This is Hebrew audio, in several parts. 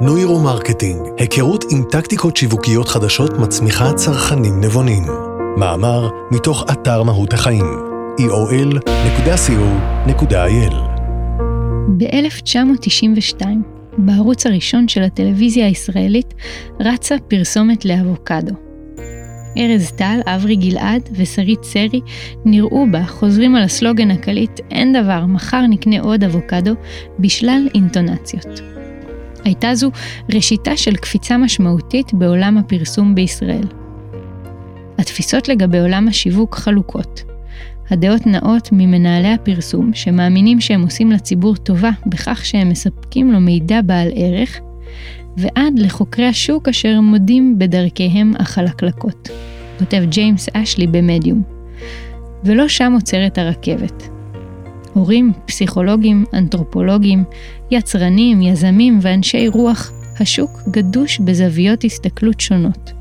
נוירו-מרקטינג, היכרות עם טקטיקות שיווקיות חדשות מצמיחה צרכנים נבונים. מאמר מתוך אתר מהות החיים, eol.co.il ב-1992, בערוץ הראשון של הטלוויזיה הישראלית, רצה פרסומת לאבוקדו. ארז טל, אברי גלעד ושרית סרי נראו בה חוזרים על הסלוגן הקליט "אין דבר, מחר נקנה עוד אבוקדו" בשלל אינטונציות. הייתה זו ראשיתה של קפיצה משמעותית בעולם הפרסום בישראל. התפיסות לגבי עולם השיווק חלוקות. הדעות נעות ממנהלי הפרסום, שמאמינים שהם עושים לציבור טובה בכך שהם מספקים לו מידע בעל ערך, ועד לחוקרי השוק אשר מודים בדרכיהם החלקלקות. כותב ג'יימס אשלי במדיום. ולא שם עוצרת הרכבת. הורים, פסיכולוגים, אנתרופולוגים, יצרנים, יזמים ואנשי רוח, השוק גדוש בזוויות הסתכלות שונות.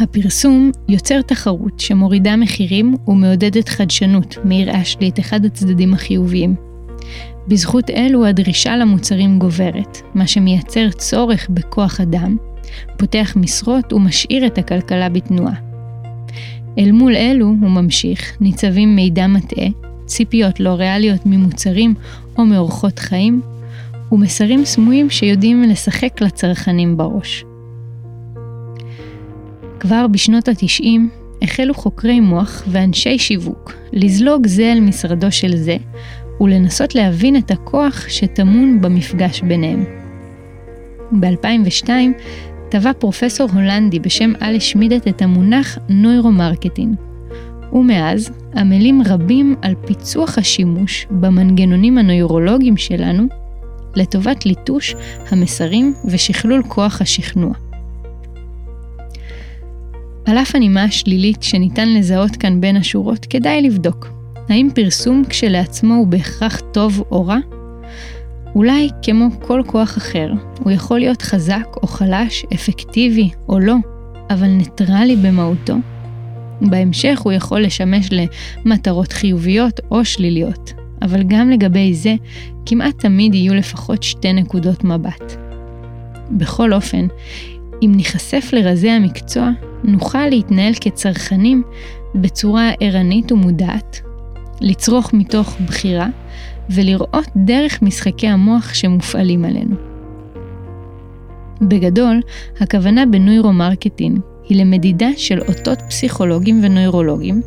הפרסום יוצר תחרות שמורידה מחירים ומעודדת חדשנות, מעיר אשלי את אחד הצדדים החיוביים. בזכות אלו הדרישה למוצרים גוברת, מה שמייצר צורך בכוח אדם, פותח משרות ומשאיר את הכלכלה בתנועה. אל מול אלו, הוא ממשיך, ניצבים מידע מטעה, ציפיות לא ריאליות ממוצרים או מאורחות חיים, ומסרים סמויים שיודעים לשחק לצרכנים בראש. כבר בשנות ה-90 החלו חוקרי מוח ואנשי שיווק לזלוג זה אל משרדו של זה, ולנסות להבין את הכוח שטמון במפגש ביניהם. ב-2002 טבע פרופסור הולנדי בשם אלי שמידת את המונח נוירומרקטינג. ומאז עמלים רבים על פיצוח השימוש במנגנונים הנוירולוגיים שלנו לטובת ליטוש המסרים ושכלול כוח השכנוע. על אף הנימה השלילית שניתן לזהות כאן בין השורות, כדאי לבדוק. האם פרסום כשלעצמו הוא בהכרח טוב או רע? אולי כמו כל כוח אחר, הוא יכול להיות חזק או חלש, אפקטיבי או לא, אבל ניטרלי במהותו. בהמשך הוא יכול לשמש למטרות חיוביות או שליליות, אבל גם לגבי זה, כמעט תמיד יהיו לפחות שתי נקודות מבט. בכל אופן, אם ניחשף לרזי המקצוע, נוכל להתנהל כצרכנים בצורה ערנית ומודעת, לצרוך מתוך בחירה, ולראות דרך משחקי המוח שמופעלים עלינו. בגדול, הכוונה בנוירו-מרקטינג היא למדידה של אותות פסיכולוגיים ונוירולוגיים,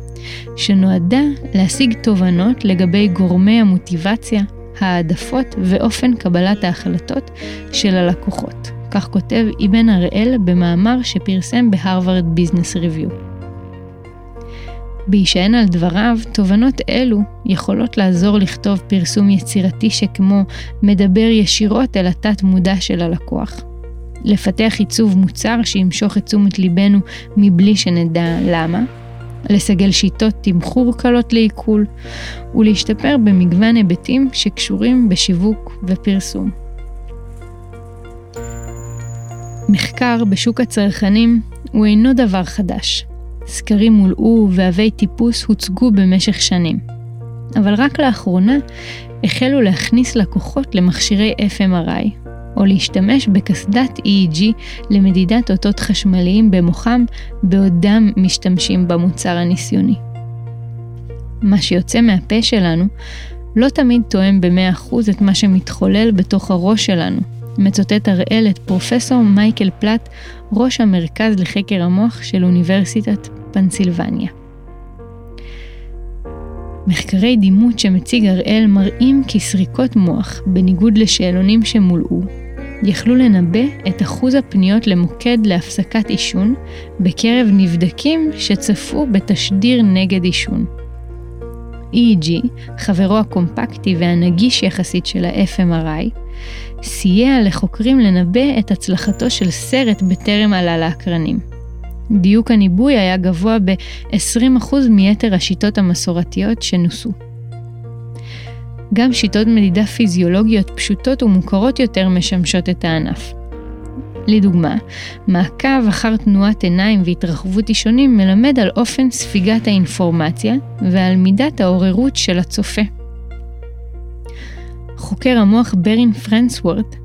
שנועדה להשיג תובנות לגבי גורמי המוטיבציה, העדפות ואופן קבלת ההחלטות של הלקוחות. כך כותב אבן הראל במאמר שפרסם בהרווארד ביזנס ריוויו. בהישען על דבריו, תובנות אלו יכולות לעזור לכתוב פרסום יצירתי שכמו מדבר ישירות אל התת מודע של הלקוח. לפתח עיצוב מוצר שימשוך את תשומת ליבנו מבלי שנדע למה, לסגל שיטות תמחור קלות לעיכול, ולהשתפר במגוון היבטים שקשורים בשיווק ופרסום. מחקר בשוק הצרכנים הוא אינו דבר חדש. סקרים מולאו ועבי טיפוס הוצגו במשך שנים. אבל רק לאחרונה החלו להכניס לקוחות למכשירי FMRI, או להשתמש בקסדת EEG למדידת אותות חשמליים במוחם בעודם משתמשים במוצר הניסיוני. מה שיוצא מהפה שלנו לא תמיד תואם ב-100% את מה שמתחולל בתוך הראש שלנו, מצוטט הראל את פרופסור מייקל פלט, ראש המרכז לחקר המוח של אוניברסיטת פנסילבניה. מחקרי דימות שמציג הראל מראים כי סריקות מוח, בניגוד לשאלונים שמולאו, יכלו לנבא את אחוז הפניות למוקד להפסקת עישון בקרב נבדקים שצפו בתשדיר נגד עישון. EEG, חברו הקומפקטי והנגיש יחסית של ה-FMRI, סייע לחוקרים לנבא את הצלחתו של סרט בטרם עלה לאקרנים. דיוק הניבוי היה גבוה ב-20% מיתר השיטות המסורתיות שנוסו. גם שיטות מדידה פיזיולוגיות פשוטות ומוכרות יותר משמשות את הענף. לדוגמה, מעקב אחר תנועת עיניים והתרחבות אישונים מלמד על אופן ספיגת האינפורמציה ועל מידת העוררות של הצופה. חוקר המוח ברין פרנסוורט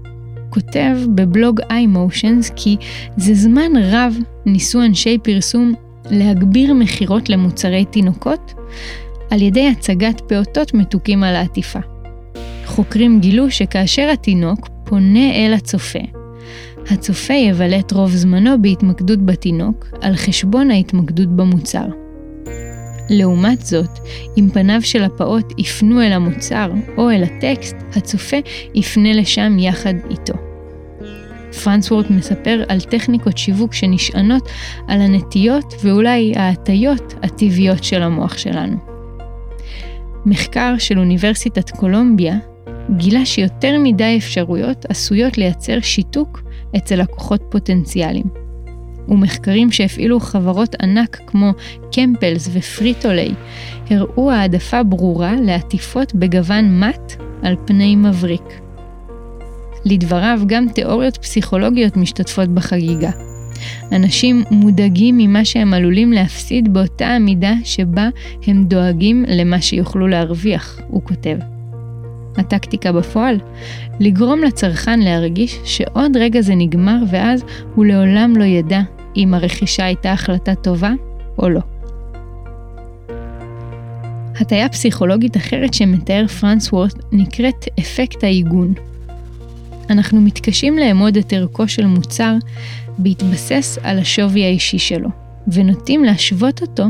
כותב בבלוג iMotions כי זה זמן רב ניסו אנשי פרסום להגביר מכירות למוצרי תינוקות על ידי הצגת פעוטות מתוקים על העטיפה. חוקרים גילו שכאשר התינוק פונה אל הצופה, הצופה יבלה את רוב זמנו בהתמקדות בתינוק על חשבון ההתמקדות במוצר. לעומת זאת, אם פניו של הפעוט יפנו אל המוצר או אל הטקסט, הצופה יפנה לשם יחד איתו. פרנסוורט מספר על טכניקות שיווק שנשענות על הנטיות ואולי ההטיות הטבעיות של המוח שלנו. מחקר של אוניברסיטת קולומביה גילה שיותר מדי אפשרויות עשויות לייצר שיתוק אצל לקוחות פוטנציאליים. ומחקרים שהפעילו חברות ענק כמו קמפלס ופריטולי הראו העדפה ברורה לעטיפות בגוון מט על פני מבריק. לדבריו, גם תיאוריות פסיכולוגיות משתתפות בחגיגה. אנשים מודאגים ממה שהם עלולים להפסיד באותה המידה שבה הם דואגים למה שיוכלו להרוויח, הוא כותב. הטקטיקה בפועל? לגרום לצרכן להרגיש שעוד רגע זה נגמר ואז הוא לעולם לא ידע אם הרכישה הייתה החלטה טובה או לא. הטיה פסיכולוגית אחרת שמתאר פרנס וורט נקראת אפקט העיגון. אנחנו מתקשים לאמוד את ערכו של מוצר בהתבסס על השווי האישי שלו, ונוטים להשוות אותו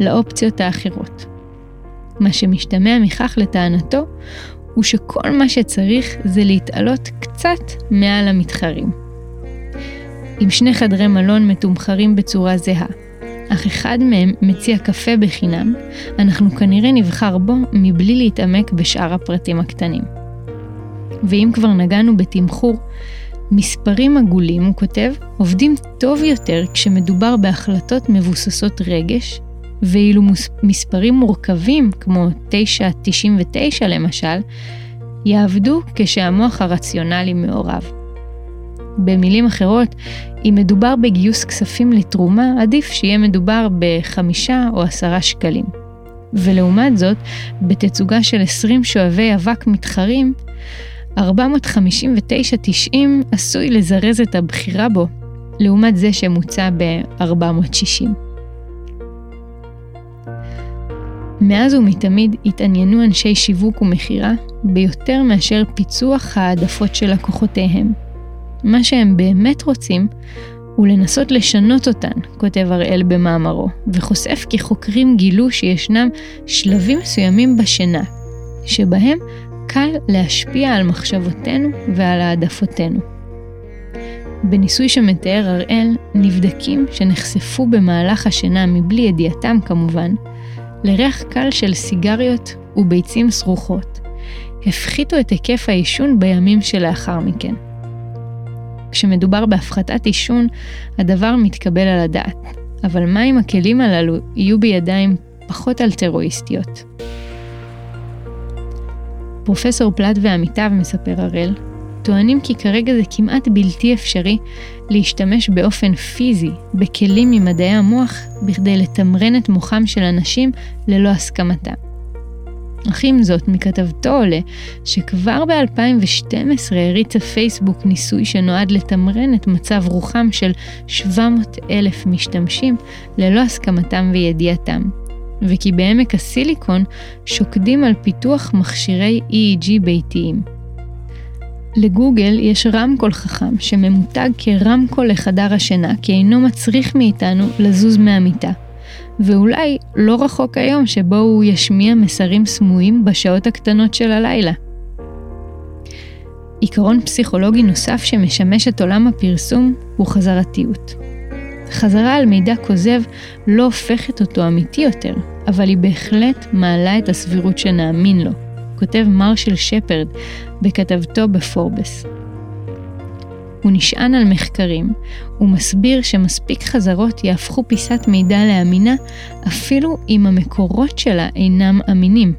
לאופציות האחרות. מה שמשתמע מכך לטענתו, הוא שכל מה שצריך זה להתעלות קצת מעל המתחרים. אם שני חדרי מלון מתומחרים בצורה זהה, אך אחד מהם מציע קפה בחינם, אנחנו כנראה נבחר בו מבלי להתעמק בשאר הפרטים הקטנים. ואם כבר נגענו בתמחור, מספרים עגולים, הוא כותב, עובדים טוב יותר כשמדובר בהחלטות מבוססות רגש, ואילו מספרים מורכבים, כמו 9.99 למשל, יעבדו כשהמוח הרציונלי מעורב. במילים אחרות, אם מדובר בגיוס כספים לתרומה, עדיף שיהיה מדובר בחמישה או עשרה שקלים. ולעומת זאת, בתצוגה של 20 שואבי אבק מתחרים, 459.90 עשוי לזרז את הבחירה בו, לעומת זה שמוצע ב-460. מאז ומתמיד התעניינו אנשי שיווק ומכירה ביותר מאשר פיצוח העדפות של לקוחותיהם. מה שהם באמת רוצים הוא לנסות לשנות אותן, כותב הראל במאמרו, וחושף כי חוקרים גילו שישנם שלבים מסוימים בשינה, שבהם קל להשפיע על מחשבותינו ועל העדפותינו. בניסוי שמתאר הראל, נבדקים שנחשפו במהלך השינה מבלי ידיעתם כמובן, לריח קל של סיגריות וביצים סרוחות, הפחיתו את היקף העישון בימים שלאחר מכן. כשמדובר בהפחתת עישון, הדבר מתקבל על הדעת, אבל מה אם הכלים הללו יהיו בידיים פחות אלטרואיסטיות? פרופסור פלט ועמיתיו, מספר הראל, טוענים כי כרגע זה כמעט בלתי אפשרי להשתמש באופן פיזי בכלים ממדעי המוח בכדי לתמרן את מוחם של אנשים ללא הסכמתם. אך עם זאת, מכתבתו עולה שכבר ב-2012 הריצה פייסבוק ניסוי שנועד לתמרן את מצב רוחם של 700 אלף משתמשים ללא הסכמתם וידיעתם, וכי בעמק הסיליקון שוקדים על פיתוח מכשירי EEG ביתיים. לגוגל יש רמקול חכם שממותג כרמקול לחדר השינה כי אינו מצריך מאיתנו לזוז מהמיטה. ואולי לא רחוק היום שבו הוא ישמיע מסרים סמויים בשעות הקטנות של הלילה. עיקרון פסיכולוגי נוסף שמשמש את עולם הפרסום הוא חזרתיות. חזרה על מידע כוזב לא הופכת אותו אמיתי יותר, אבל היא בהחלט מעלה את הסבירות שנאמין לו, כותב מרשל שפרד בכתבתו בפורבס. הוא נשען על מחקרים, ומסביר שמספיק חזרות יהפכו פיסת מידע לאמינה, אפילו אם המקורות שלה אינם אמינים.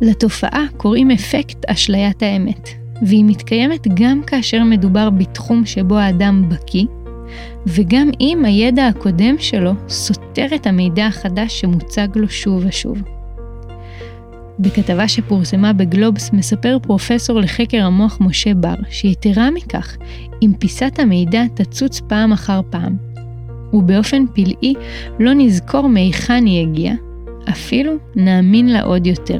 לתופעה קוראים אפקט אשליית האמת, והיא מתקיימת גם כאשר מדובר בתחום שבו האדם בקיא, וגם אם הידע הקודם שלו סותר את המידע החדש שמוצג לו שוב ושוב. בכתבה שפורסמה בגלובס מספר פרופסור לחקר המוח משה בר, שיתרה מכך, אם פיסת המידע תצוץ פעם אחר פעם, ובאופן פלאי לא נזכור מהיכן היא הגיעה, אפילו נאמין לה עוד יותר.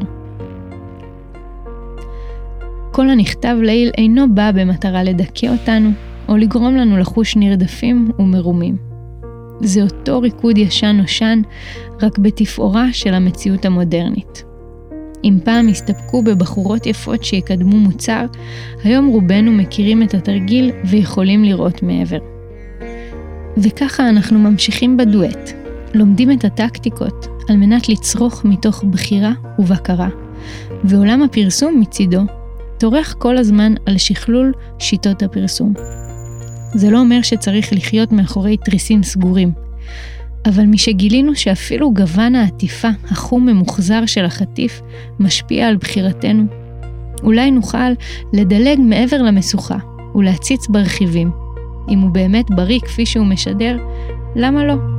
כל הנכתב לעיל אינו בא במטרה לדכא אותנו, או לגרום לנו לחוש נרדפים ומרומים. זה אותו ריקוד ישן-נושן, רק בתפאורה של המציאות המודרנית. אם פעם הסתפקו בבחורות יפות שיקדמו מוצר, היום רובנו מכירים את התרגיל ויכולים לראות מעבר. וככה אנחנו ממשיכים בדואט, לומדים את הטקטיקות על מנת לצרוך מתוך בחירה ובקרה, ועולם הפרסום מצידו טורח כל הזמן על שכלול שיטות הפרסום. זה לא אומר שצריך לחיות מאחורי תריסים סגורים, אבל משגילינו שאפילו גוון העטיפה החום ממוחזר של החטיף משפיע על בחירתנו, אולי נוכל לדלג מעבר למשוכה ולהציץ ברכיבים. אם הוא באמת בריא כפי שהוא משדר, למה לא?